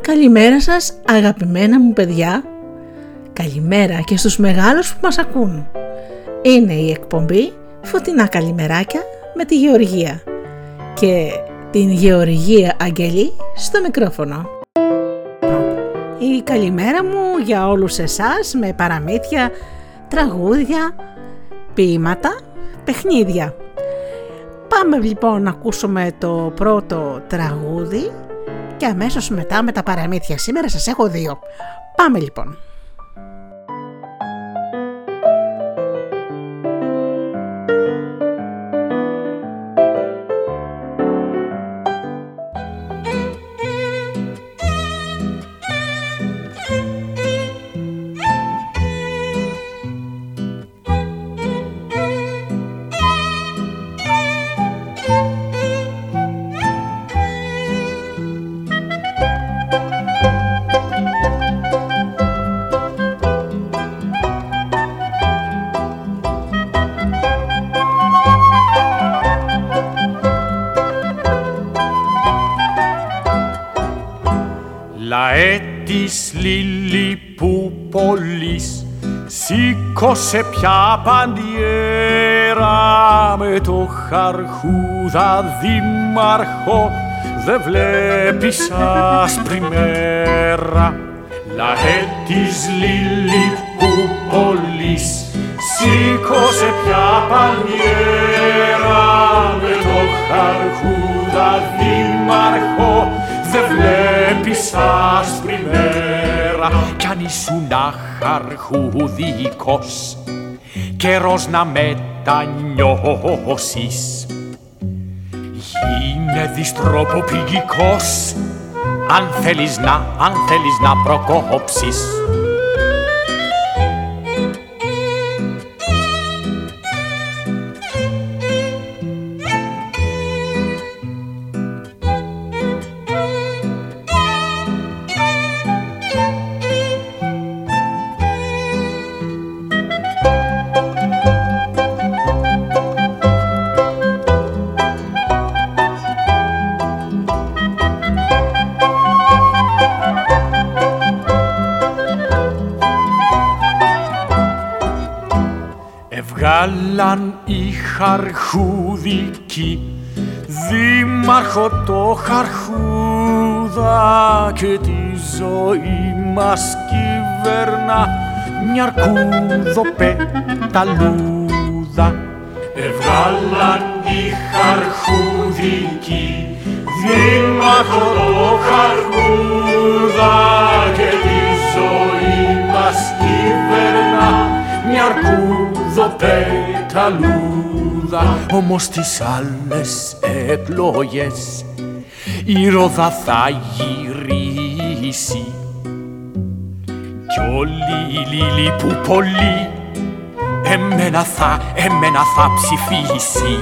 Καλημέρα σας αγαπημένα μου παιδιά. Καλημέρα και στους μεγάλους που μας ακούν. Είναι η εκπομπή Φωτεινά Καλημεράκια με τη Γεωργία και την Γεωργία Αγγελή στο μικρόφωνο. Η καλημέρα μου για όλους εσάς με παραμύθια, τραγούδια, ποίηματα, παιχνίδια. Πάμε λοιπόν να ακούσουμε το πρώτο τραγούδι και αμέσως μετά με τα παραμύθια. Σήμερα σας έχω δύο. Πάμε λοιπόν. Σήκωσε πια παντιέρα με το χαρχούδα δήμαρχο δε βλέπεις άσπρη μέρα λαέ της Λιλιπούπολης σήκωσε πια παντιέρα με το χαρχούδα δήμαρχο δε βλέπεις άσπρη μέρα κι αν ήσουν αρχουδικός καιρός να μετανιώσεις. Γίνε διστροποπηγικός αν θέλεις να, αν θέλεις να προκόψεις χαρχούδικη δήμαρχο το χαρχούδα και τη ζωή μας κυβέρνα μια αρκούδο πεταλούδα Εβγάλαν οι χαρχούδικοι δήμαρχο το χαρχούδα και τη ζωή μας κυβέρνα μια αρκούδο πεταλούδα όμως τις άλλες εκλογές η ρόδα θα γυρίσει. Κι όλοι οι λίλοι που πολύ εμένα θα, εμένα θα ψηφίσει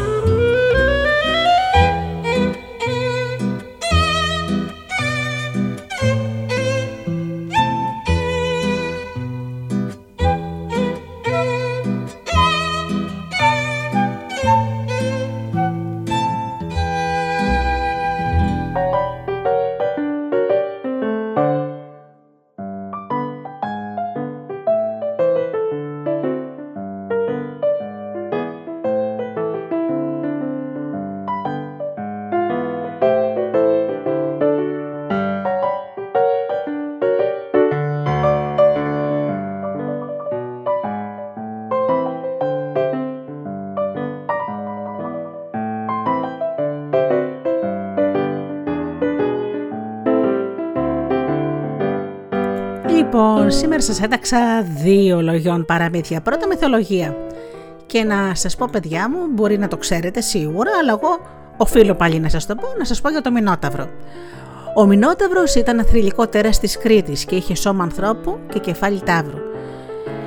σήμερα σας έταξα δύο λογιών παραμύθια. Πρώτα μυθολογία. Και να σας πω παιδιά μου, μπορεί να το ξέρετε σίγουρα, αλλά εγώ οφείλω πάλι να σας το πω, να σας πω για το Μινόταυρο. Ο Μινόταυρος ήταν αθρηλικό τέρας της Κρήτης και είχε σώμα ανθρώπου και κεφάλι τάβρου.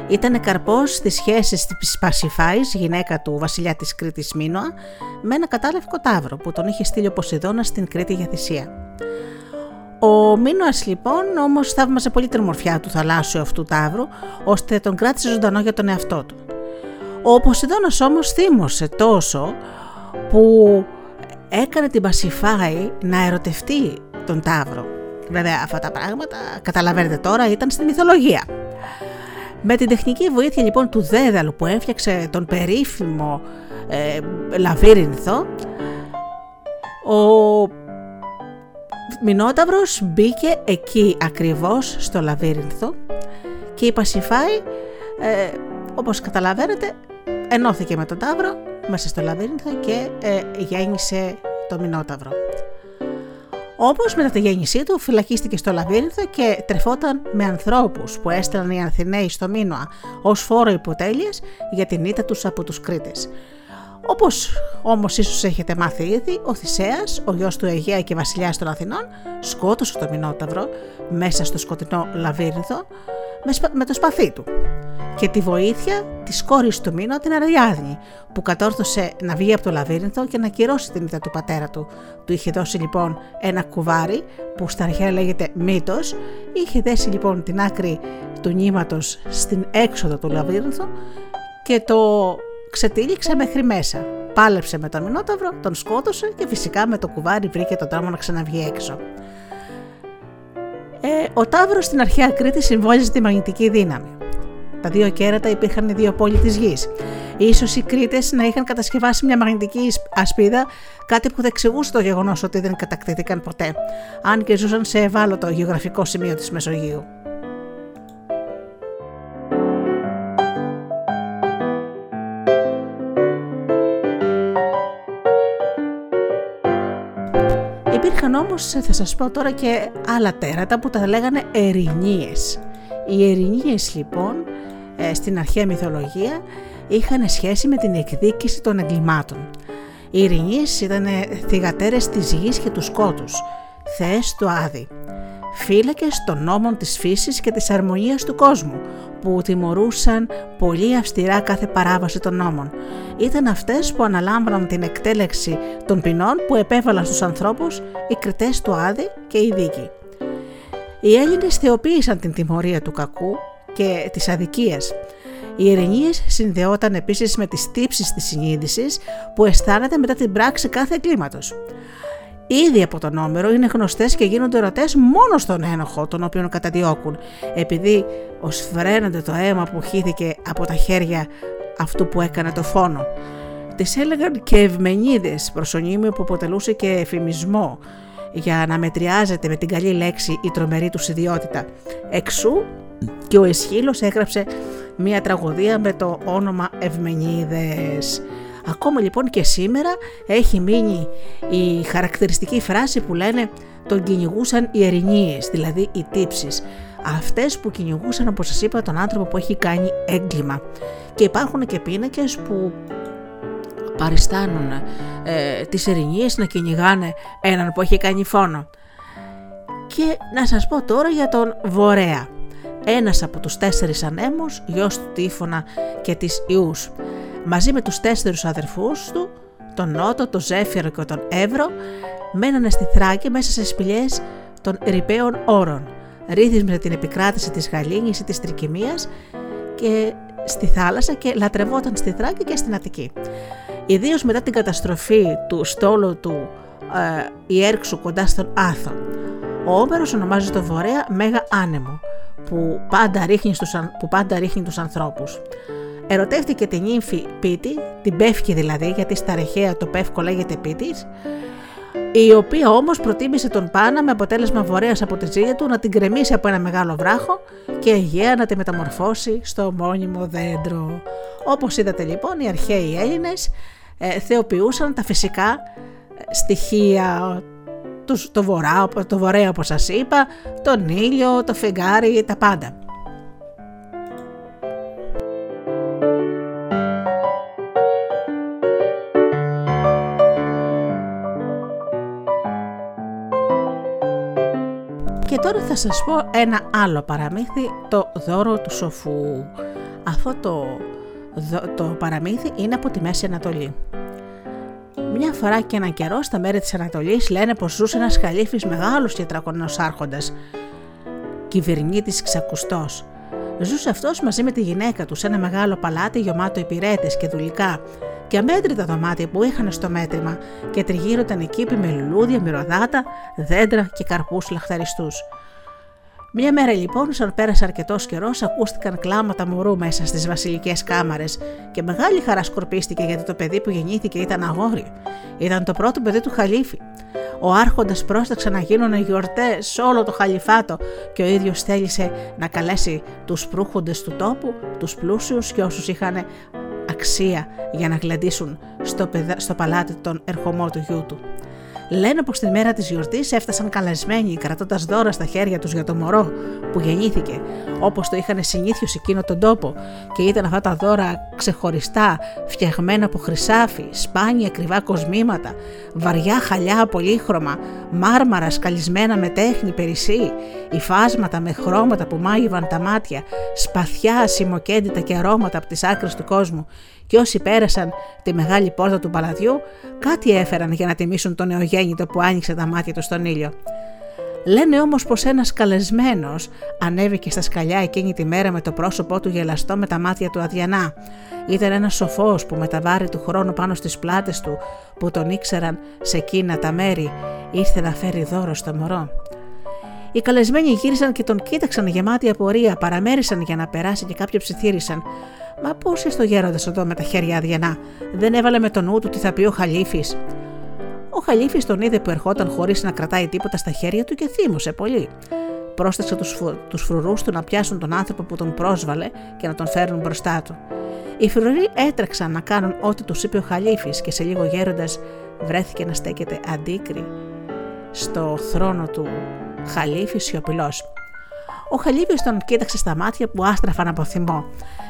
Ήταν καρπός της σχέσης της Πασιφάης, γυναίκα του βασιλιά της Κρήτης Μίνωα, με ένα κατάλευκο τάβρο που τον είχε στείλει ο Ποσειδώνας στην Κρήτη για θυσία. Ο Μίνωα λοιπόν όμως θαύμασε πολύ την ομορφιά του θαλάσσιου αυτού τάβρου, ώστε τον κράτησε ζωντανό για τον εαυτό του. Ο Ποσειδώνας όμως θύμωσε τόσο που έκανε την Πασιφάη να ερωτευτεί τον Ταύρο Βέβαια αυτά τα πράγματα, καταλαβαίνετε τώρα, ήταν στη μυθολογία. Με την τεχνική βοήθεια λοιπόν του Δέδαλου που έφτιαξε τον περίφημο ε, λαβύρινθο, ο Μινόταυρος μπήκε εκεί ακριβώς στο λαβύρινθο και η Πασιφάη, ε, όπως καταλαβαίνετε, ενώθηκε με τον Ταύρο μέσα στο λαβύρινθο και ε, γέννησε το Μινόταυρο. Όπως μετά τη γέννησή του φυλακίστηκε στο λαβύρινθο και τρεφόταν με ανθρώπους που έστελναν οι Ανθιναίοι στο Μίνωα ως φόρο υποτέλειας για την ήττα τους από τους Κρήτες. Όπως όμως ίσως έχετε μάθει ήδη, ο Θησέας, ο γιος του Αιγαία και βασιλιάς των Αθηνών, σκότωσε το Μινόταυρο μέσα στο σκοτεινό λαβύρινθο με το σπαθί του και τη βοήθεια της κόρης του Μήνο, την Αριάδνη, που κατόρθωσε να βγει από το λαβύρινθο και να κυρώσει την ήττα του πατέρα του. Του είχε δώσει λοιπόν ένα κουβάρι, που στα αρχαία λέγεται μύτος, είχε δέσει λοιπόν την άκρη του νήματος στην έξοδο του λαβύρινθου και το ξετύλιξε μέχρι μέσα. Πάλεψε με τον Μινόταυρο, τον σκότωσε και φυσικά με το κουβάρι βρήκε τον τρόμο να ξαναβγεί έξω. Ε, ο Ταύρος στην αρχαία Κρήτη συμβόλιζε τη μαγνητική δύναμη. Τα δύο κέρατα υπήρχαν οι δύο πόλοι της γης. Ίσως οι Κρήτες να είχαν κατασκευάσει μια μαγνητική ασπίδα, κάτι που δεν εξηγούσε το γεγονός ότι δεν κατακτήθηκαν ποτέ, αν και ζούσαν σε ευάλωτο γεωγραφικό σημείο της Μεσογείου. Υπήρχαν όμως, θα σας πω τώρα και άλλα τέρατα που τα λέγανε ερηνίες. Οι ερηνίες λοιπόν ε, στην αρχαία μυθολογία είχαν σχέση με την εκδίκηση των εγκλημάτων. Οι ειρηνίες ήταν θυγατέρες της γης και του σκότους, θεές του Άδη, φύλακες των νόμων της φύσης και της αρμονίας του κόσμου, που τιμωρούσαν πολύ αυστηρά κάθε παράβαση των νόμων. Ήταν αυτές που αναλάμβαναν την εκτέλεξη των ποινών που επέβαλαν στους ανθρώπους οι κριτές του Άδη και οι δίκοι. Οι Έλληνες θεοποίησαν την τιμωρία του κακού και της αδικίας. Οι ειρηνίες συνδεόταν επίσης με τις τύψεις της συνείδησης που αισθάνεται μετά την πράξη κάθε εγκλήματος. Ήδη από τον Όμερο είναι γνωστές και γίνονται ερωτές μόνο στον ένοχο τον οποίο καταδιώκουν, επειδή ως φρένονται το αίμα που χύθηκε από τα χέρια αυτού που έκανε το φόνο. Τις έλεγαν και ευμενίδες προσωνύμιο που αποτελούσε και εφημισμό για να μετριάζεται με την καλή λέξη η τρομερή τους ιδιότητα. Εξού και ο Εσχύλος έγραψε μία τραγωδία με το όνομα Ευμενίδες. Ακόμα λοιπόν και σήμερα έχει μείνει η χαρακτηριστική φράση που λένε τον κυνηγούσαν οι ερηνίες, δηλαδή οι τύψεις. Αυτές που κυνηγούσαν όπως σας είπα τον άνθρωπο που έχει κάνει έγκλημα. Και υπάρχουν και πίνακες που παριστάνουν ε, τις ερηνίες να κυνηγάνε έναν που έχει κάνει φόνο. Και να σας πω τώρα για τον Βορέα ένας από τους τέσσερις ανέμους, γιος του Τύφωνα και της Ιούς, μαζί με τους τέσσερους αδερφούς του, τον Νότο, τον Ζέφυρο και τον Εύρο, μένανε στη Θράκη μέσα σε σπηλιές των ρηπαίων όρων, ρύθμιζε την επικράτηση της Γαλήνης ή της Τρικυμίας και στη θάλασσα και λατρευόταν στη Θράκη και στην Αττική. Ιδίως μετά την καταστροφή του στόλου του ε, Ιέρξου κοντά στον Άθο. Ο Όμερος ονομάζει το Βορέα Μέγα Άνεμο που πάντα ρίχνει, στους, που πάντα ρίχνει τους ανθρώπους. Ερωτεύτηκε την ύμφη Πίτη, την Πεύκη δηλαδή, γιατί στα ρεχαία το Πεύκο λέγεται Πίτης, η οποία όμως προτίμησε τον Πάνα με αποτέλεσμα βορέας από τη ζήλια του να την κρεμίσει από ένα μεγάλο βράχο και Αιγαία να τη μεταμορφώσει στο μόνιμο δέντρο. Όπως είδατε λοιπόν οι αρχαίοι Έλληνες ε, θεοποιούσαν τα φυσικά στοιχεία το, το, βορρά, το βορρέα όπως σας είπα, τον ήλιο, το φεγγάρι, τα πάντα. Και τώρα θα σας πω ένα άλλο παραμύθι, το δώρο του σοφού. Αυτό το, το παραμύθι είναι από τη Μέση Ανατολή. Μια φορά και έναν καιρό στα μέρη της Ανατολής λένε πως ζούσε ένας χαλίφη μεγάλος και τρακονό άρχοντας, κυβερνήτης ξακουστός. Ζούσε αυτός μαζί με τη γυναίκα του σε ένα μεγάλο παλάτι γεμάτο υπηρέτες και δουλικά, και αμέτρητα δωμάτια που είχαν στο μέτρημα και τριγύρω ήταν κήποι με λουλούδια, μυρωδάτα, δέντρα και καρπούς λαχταριστούς. Μια μέρα λοιπόν, σαν πέρασε αρκετός καιρός, ακούστηκαν κλάματα μωρού μέσα στις βασιλικές κάμαρες και μεγάλη χαρά σκορπίστηκε γιατί το παιδί που γεννήθηκε ήταν αγόρι. Ήταν το πρώτο παιδί του Χαλίφη. Ο Άρχοντας πρόσταξε να γίνουν γιορτές σε όλο το Χαλιφάτο και ο ίδιος θέλησε να καλέσει τους προύχοντες του τόπου, τους πλούσιους και όσους είχαν αξία για να γλεντήσουν στο, στο παλάτι των ερχομό του γιού του. Λένε πως την μέρα της γιορτής έφτασαν καλεσμένοι κρατώντας δώρα στα χέρια τους για το μωρό που γεννήθηκε, όπως το είχαν συνήθιος σε εκείνο τον τόπο, και ήταν αυτά τα δώρα ξεχωριστά, φτιαγμένα από χρυσάφι, σπάνια ακριβά κοσμήματα, βαριά χαλιά πολύχρωμα, μάρμαρα σκαλισμένα με τέχνη περισσή, υφάσματα με χρώματα που μάγευαν τα μάτια, σπαθιά, σημοκέντητα και αρώματα από τις άκρες του κόσμου και όσοι πέρασαν τη μεγάλη πόρτα του παλαδιού, κάτι έφεραν για να τιμήσουν τον νεογέννητο που άνοιξε τα μάτια τους στον ήλιο. Λένε όμως πως ένας καλεσμένος ανέβηκε στα σκαλιά εκείνη τη μέρα με το πρόσωπό του γελαστό με τα μάτια του αδιανά. Ήταν ένας σοφός που με τα βάρη του χρόνου πάνω στις πλάτες του που τον ήξεραν σε εκείνα τα μέρη ήρθε να φέρει δώρο στο μωρό. Οι καλεσμένοι γύρισαν και τον κοίταξαν γεμάτοι απορία, παραμέρισαν για να περάσει και κάποιοι ψιθύρισαν. Μα πώς είσαι το γέροντας εδώ με τα χέρια αδιανά, δεν έβαλε με τον νου του τι θα πει ο Χαλίφη. Ο Χαλίφη τον είδε που ερχόταν χωρίς να κρατάει τίποτα στα χέρια του και θύμωσε πολύ. Πρόσταξε τους τους φρουρούς του να πιάσουν τον άνθρωπο που τον πρόσβαλε και να τον φέρουν μπροστά του. Οι φρουροί έτρεξαν να κάνουν ό,τι τους είπε ο Χαλίφη και σε λίγο γέροντας βρέθηκε να στέκεται αντίκρι στο θρόνο του Χαλίφη σιωπηλός. Ο Χαλίφη τον κοίταξε στα μάτια που άστραφαν από θυμό.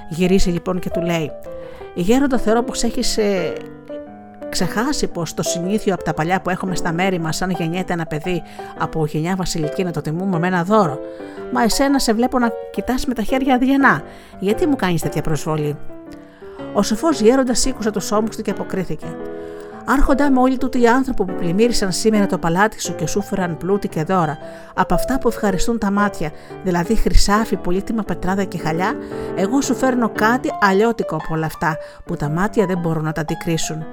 Γυρίζει λοιπόν και του λέει: Γέροντα, θεωρώ πως έχεις ε, ξεχάσει πως το συνήθιο από τα παλιά που έχουμε στα μέρη μας, αν γεννιέται ένα παιδί από γενιά βασιλική, να το τιμούμε με ένα δώρο. Μα εσένα σε βλέπω να κοιτάς με τα χέρια αδιανά. Γιατί μου κάνεις τέτοια προσβολή; Ο σοφός γέροντας σήκωσε τους ώμους του και αποκρίθηκε. Άρχοντα με όλοι τούτοι οι άνθρωποι που πλημμύρισαν σήμερα το παλάτι σου και σου φέραν πλούτη και δώρα, από αυτά που ευχαριστούν τα μάτια, δηλαδή χρυσάφι, πολύτιμα πετράδα και χαλιά, εγώ σου φέρνω κάτι αλλιώτικο από όλα αυτά που τα μάτια δεν μπορούν να τα αντικρίσουν.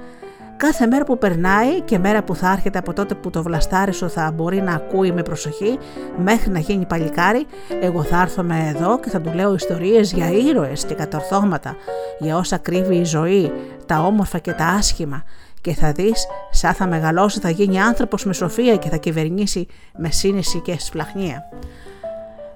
Κάθε μέρα που περνάει και μέρα που θα έρχεται από τότε που το βλαστάρι σου θα μπορεί να ακούει με προσοχή μέχρι να γίνει παλικάρι, εγώ θα έρθω με εδώ και θα του λέω ιστορίες για ήρωες και κατορθώματα, για όσα κρύβει η ζωή, τα όμορφα και τα άσχημα και θα δεις σαν θα μεγαλώσει θα γίνει άνθρωπος με σοφία και θα κυβερνήσει με σύνεση και σφλαχνία.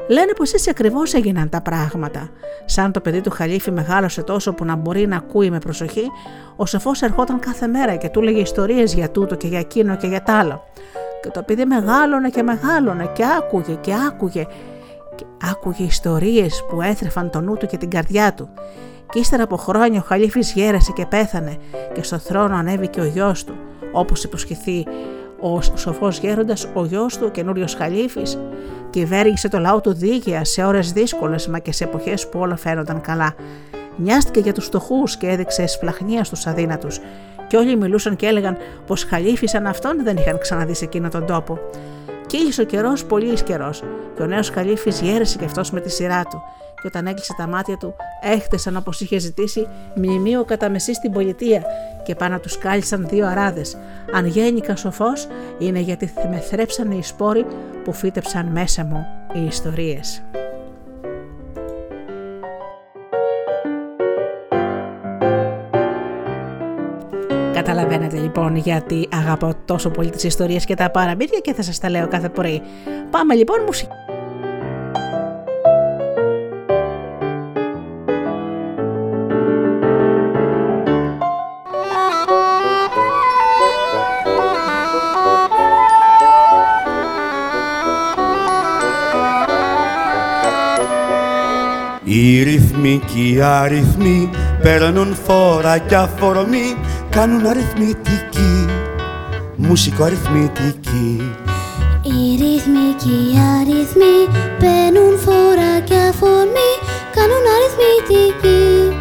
Λένε πως έτσι ακριβώς έγιναν τα πράγματα. Σαν το παιδί του Χαλίφη μεγάλωσε τόσο που να μπορεί να ακούει με προσοχή, ο σοφός ερχόταν κάθε μέρα και του έλεγε ιστορίες για τούτο και για εκείνο και για τ' άλλο. Και το παιδί μεγάλωνε και μεγάλωνε και άκουγε και άκουγε και άκουγε ιστορίες που έθρεφαν το νου του και την καρδιά του και ύστερα από χρόνια ο Χαλίφης γέρασε και πέθανε και στο θρόνο ανέβηκε ο γιος του, όπως υποσχεθεί ο σοφός γέροντας, ο γιος του, ο καινούριος Χαλίφης, κυβέρνησε το λαό του δίκαια σε ώρες δύσκολες μα και σε εποχές που όλα φαίνονταν καλά. Νοιάστηκε για τους φτωχούς και έδειξε εσπλαχνία στους αδύνατους και όλοι μιλούσαν και έλεγαν πως Χαλίφης σαν αυτόν δεν είχαν ξαναδεί σε εκείνο τον τόπο. Κύλησε ο καιρός, πολύ καιρός, και ο νέος Χαλίφη γέρεσε κι αυτός με τη σειρά του και όταν έκλεισε τα μάτια του έχτεσαν όπως είχε ζητήσει μνημείο κατά μεσή στην πολιτεία και πάνω τους κάλυσαν δύο αράδες. Αν γέννηκα σοφός είναι γιατί με θρέψανε οι σπόροι που φύτεψαν μέσα μου οι ιστορίες. Καταλαβαίνετε λοιπόν γιατί αγαπώ τόσο πολύ τις ιστορίες και τα παραμύθια και θα σας τα λέω κάθε πρωί. Πάμε λοιπόν μουσική. Ρυθμοί και οι αριθμοί παίρνουν φόρα και αφορμή κάνουν αριθμητική, μουσικοαριθμητική. Οι ρυθμοί και οι αριθμοί παίρνουν φόρα και αφορμή κάνουν αριθμητική,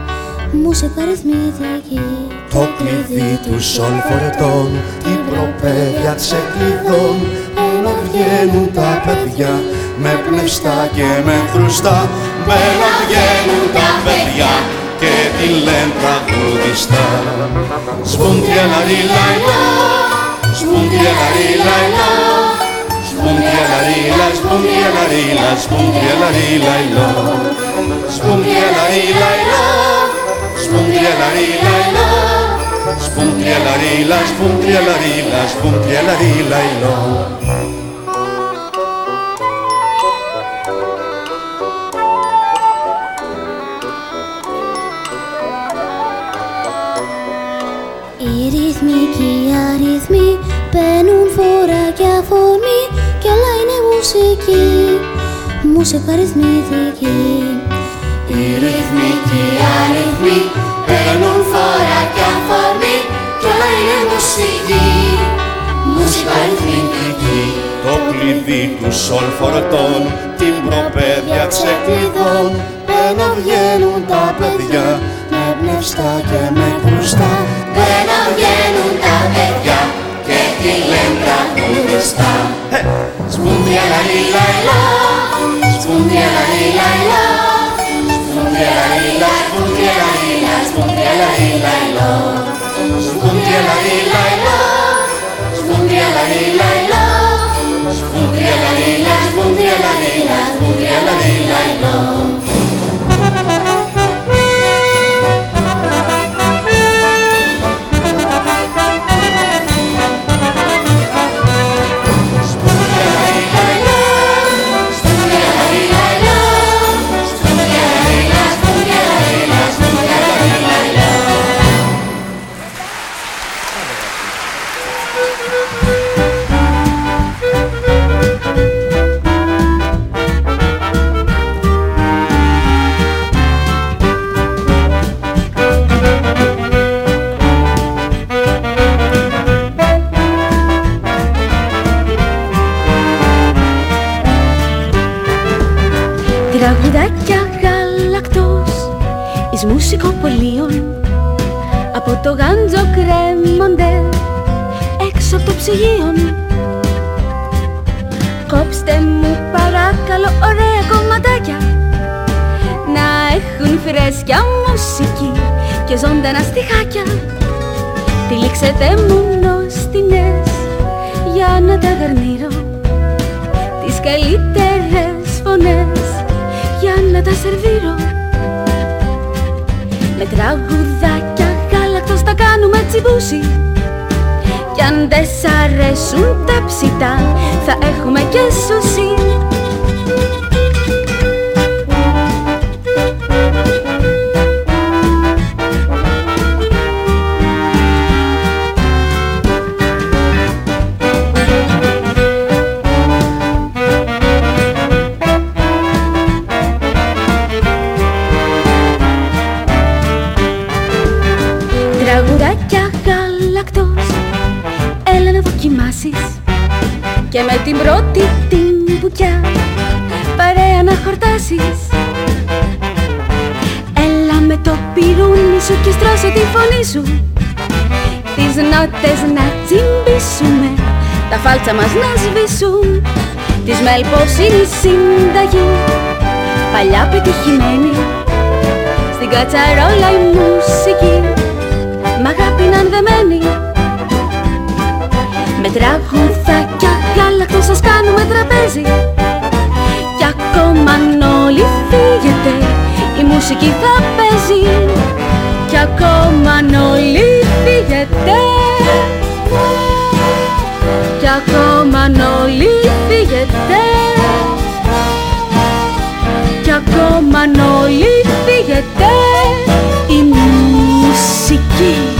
μουσικοαριθμητική. Το κλειδί τους φορετών, την προπαίδεια ξεκλειδών, όλα βγαίνουν τα παιδιά με πλευστά και με χρουστά Μελαγιένου τα παιδιά και τη λέντα κούνιστα. Σπούδιαναρίλα ήλο, σπούδιαναρίλα ήλο, σπούδιαναρίλα σπούδιαναρίλα σπούδιαναρίλα ήλο, σπούδιαναρίλα ήλο, σπούδιαναρίλα ήλο, σπούδιαναρίλα σπούδιαναρίλα σπούδιαναρίλα ήλο. Spuntielari la, spuntielari laila. Παίρνουν φορά και αφορμή κι όλα είναι μουσική. Μουσικά ρυθμητική Οι ρυθμοί και οι αριθμοί παίρνουν φορά και αφορμή κι όλα είναι μουσική. Μουσικά ρυθμητική Το κλειδί του σολ φορτών την προπαίδεια ξεκλειδών Μπαίνω βγαίνουν τα παιδιά με πνευστά και με κρουστά Μπαίνω βγαίνουν τα παιδιά lenta dove Spunti alla lilla e la, spunti alla lilla e la, spunti alla lilla, spunti alla lilla, spunti alla lilla e la, spunti alla lilla e la, spunti alla lilla e la, spunti alla lilla, spunti alla lilla, spunti alla lilla e la. Κόψτε Τυλίξετε μου νοστινές για να τα γαρνίρω Τις καλύτερες φωνές για να τα σερβίρω. Με τραγουδάκια γάλακτος τα κάνουμε τσιμπούσι κι αν δεν σ' αρέσουν τα ψητά θα έχουμε και σουσί το πυρούνι σου και στρώσω τη φωνή σου. Τις νότες να τσιμπήσουμε, τα φάλτσα μας να σβήσουν. Της μέλπος είναι η συνταγή, παλιά πετυχημένη. Στην κατσαρόλα η μουσική, μ' αγάπη να δεμένη Με τραγουδάκια γάλακτο σας κάνουμε τραπέζι. Κι ακόμα αν όλοι φύγετε η μουσική θα παίζει. Κι ακόμα αν όλοι φύγετε. Κι ακόμα αν όλοι φύγετε. Κι ακόμα αν όλοι φύγετε. Η μουσική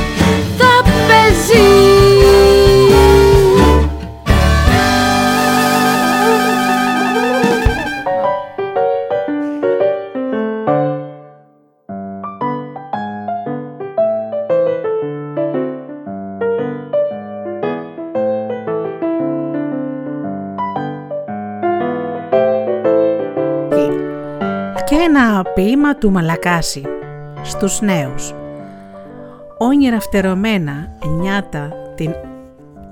ποίημα του Μαλακάση στους νέους. Όνειρα φτερωμένα νιάτα την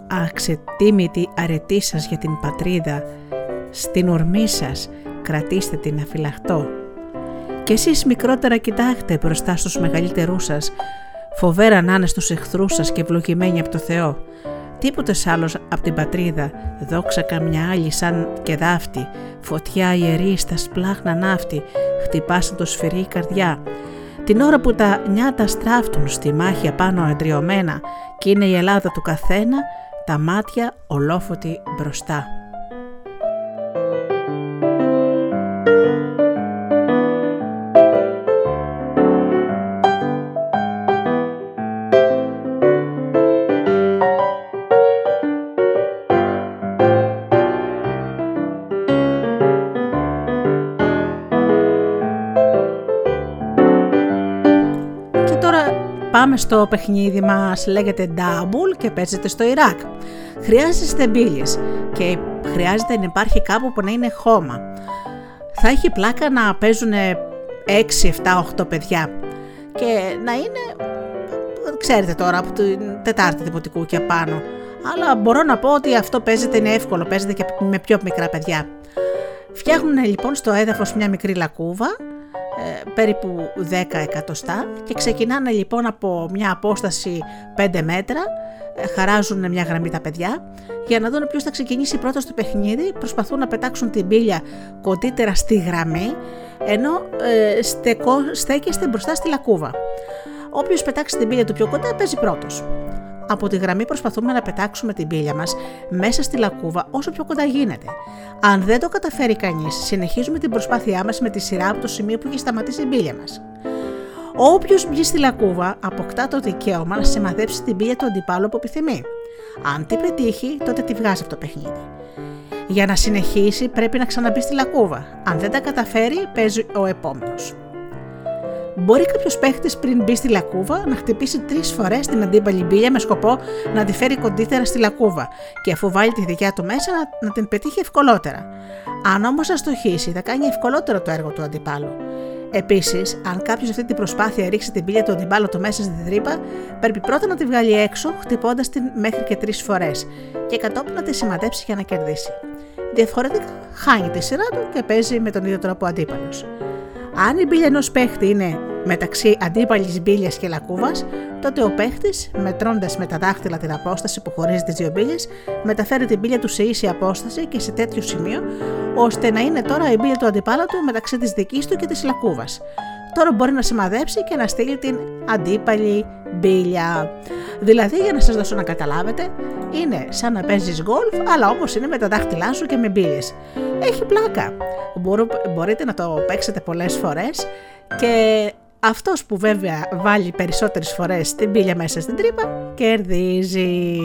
αξετίμητη αρετή σας για την πατρίδα, στην ορμή σας κρατήστε την αφυλαχτό. Και εσείς μικρότερα κοιτάξτε μπροστά στους μεγαλύτερούς σας, Φοβέρα να είναι στους εχθρούς σας και ευλογημένοι από το Θεό. Τίποτε άλλος από την πατρίδα, δόξα καμιά άλλη σαν και δάφτη, φωτιά ιερή στα σπλάχνα ναύτη, χτυπάσε το σφυρί καρδιά. Την ώρα που τα νιάτα στράφτουν στη μάχη απάνω αντριωμένα και είναι η Ελλάδα του καθένα, τα μάτια ολόφωτη μπροστά. Πάμε στο παιχνίδι μας, λέγεται Double και παίζεται στο Ιράκ. Χρειάζεστε μπύλες και χρειάζεται να υπάρχει κάπου που να είναι χώμα. Θα έχει πλάκα να παίζουν 6, 7, 8 παιδιά και να είναι, ξέρετε τώρα, από την Τετάρτη Δημοτικού και πάνω. Αλλά μπορώ να πω ότι αυτό παίζεται είναι εύκολο, παίζεται και με πιο μικρά παιδιά. Φτιάχνουν λοιπόν στο έδαφος μια μικρή λακκούβα ε, περίπου 10 εκατοστά και ξεκινάνε λοιπόν από μια απόσταση 5 μέτρα, ε, χαράζουν μια γραμμή τα παιδιά για να δουν ποιος θα ξεκινήσει πρώτος στο παιχνίδι, προσπαθούν να πετάξουν την πύλια κοντύτερα στη γραμμή ενώ ε, στεκό, στέκεστε μπροστά στη λακκούβα. Όποιος πετάξει την πύλια του πιο κοντά παίζει πρώτος. Από τη γραμμή προσπαθούμε να πετάξουμε την πύλια μας μέσα στη λακκούβα όσο πιο κοντά γίνεται. Αν δεν το καταφέρει κανείς, συνεχίζουμε την προσπάθειά μας με τη σειρά από το σημείο που έχει σταματήσει η πύλια μας. Όποιος μπει στη λακκούβα αποκτά το δικαίωμα να σημαδέψει την πύλια του αντιπάλου που επιθυμεί. Αν την πετύχει, τότε τη βγάζει από το παιχνίδι. Για να συνεχίσει, πρέπει να ξαναμπεί στη λακκούβα. Αν δεν τα καταφέρει, παίζει ο επόμενος. Μπορεί κάποιος παίχτης πριν μπει στη λακκούβα να χτυπήσει τρεις φορές την αντίπαλη μπύλια με σκοπό να τη φέρει κοντύτερα στη λακκούβα και αφού βάλει τη δικιά του μέσα να, να την πετύχει ευκολότερα. Αν όμως αστοχήσει, θα κάνει ευκολότερο το έργο του αντιπάλου. Επίσης, αν κάποιος αυτή την προσπάθεια ρίξει την πύλια του αντιπάλου του μέσα στην τρύπα, πρέπει πρώτα να τη βγάλει έξω, χτυπώντας την μέχρι και τρεις φορές, και κατόπιν να τη σημαδέψει για να κερδίσει. Διαφορετικά, χάνει τη σειρά του και παίζει με τον ίδιο τρόπο αντίπαλος. Αν η μπύλια ενός παίχτη είναι μεταξύ αντίπαλης μπύλιας και λακκούβας, τότε ο παίχτης, μετρώντας με τα δάχτυλα την απόσταση που χωρίζει τις δύο μπύλες, μεταφέρει την μπύλια του σε ίση απόσταση και σε τέτοιο σημείο, ώστε να είναι τώρα η μπύλια του αντιπάλα του μεταξύ της δικής του και της λακκούβας. Τώρα μπορεί να σημαδέψει και να στείλει την αντίπαλη μπύλια. Δηλαδή, για να σας δώσω να καταλάβετε, είναι σαν να παίζεις γκολφ, αλλά όπω είναι με τα δάχτυλά σου και με μπύλε. Έχει πλάκα. Μπορείτε να το παίξετε πολλές φορές και αυτός που βέβαια βάλει περισσότερες φορές την πύλια μέσα στην τρύπα κερδίζει.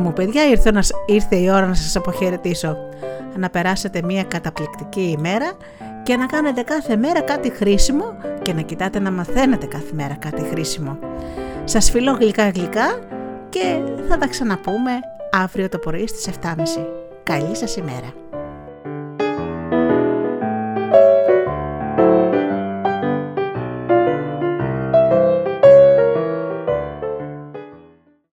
Αγαπημένα μου παιδιά, ήρθε, ήρθε η ώρα να σας αποχαιρετήσω. Να περάσετε μια καταπληκτική ημέρα και να κάνετε κάθε μέρα κάτι χρήσιμο και να κοιτάτε να μαθαίνετε κάθε μέρα κάτι χρήσιμο. Σας φιλώ γλυκά γλυκά και θα τα ξαναπούμε αύριο το πρωί στις 7.30. Καλή σας ημέρα.